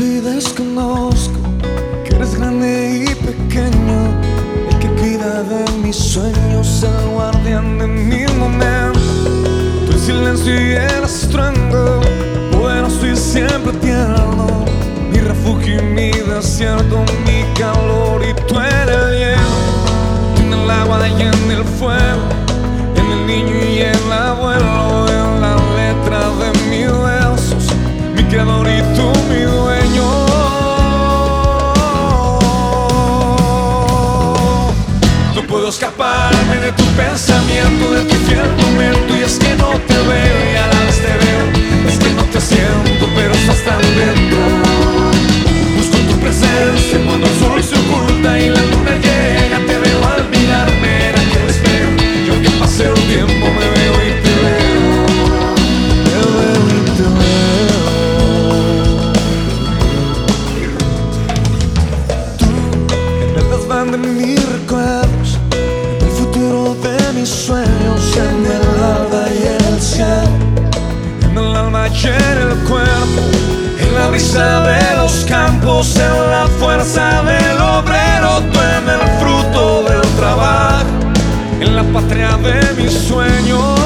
que desconozco, que eres grande y pequeño, el que cuida de mis sueños, el guardián de mi momento, tu silencio y el estruendo, bueno estoy siempre tierno, mi refugio y mi desierto, mi calor y tú eres en el agua y en el fuego, en el niño y el abuelo, en la letra de mis versos, mi creador y tú mi escaparme de tu pensamiento, de tu fiel momento. Y es que no te veo y a la vez te veo. Es que no te siento, pero estás tan dentro. Busco tu presencia cuando el sol se oculta y la luna llega. Te veo al mirarme en aquel espejo Y aunque pase el tiempo me veo y te veo. Te veo y te veo en el desván de mis recuerdos, de mis sueños.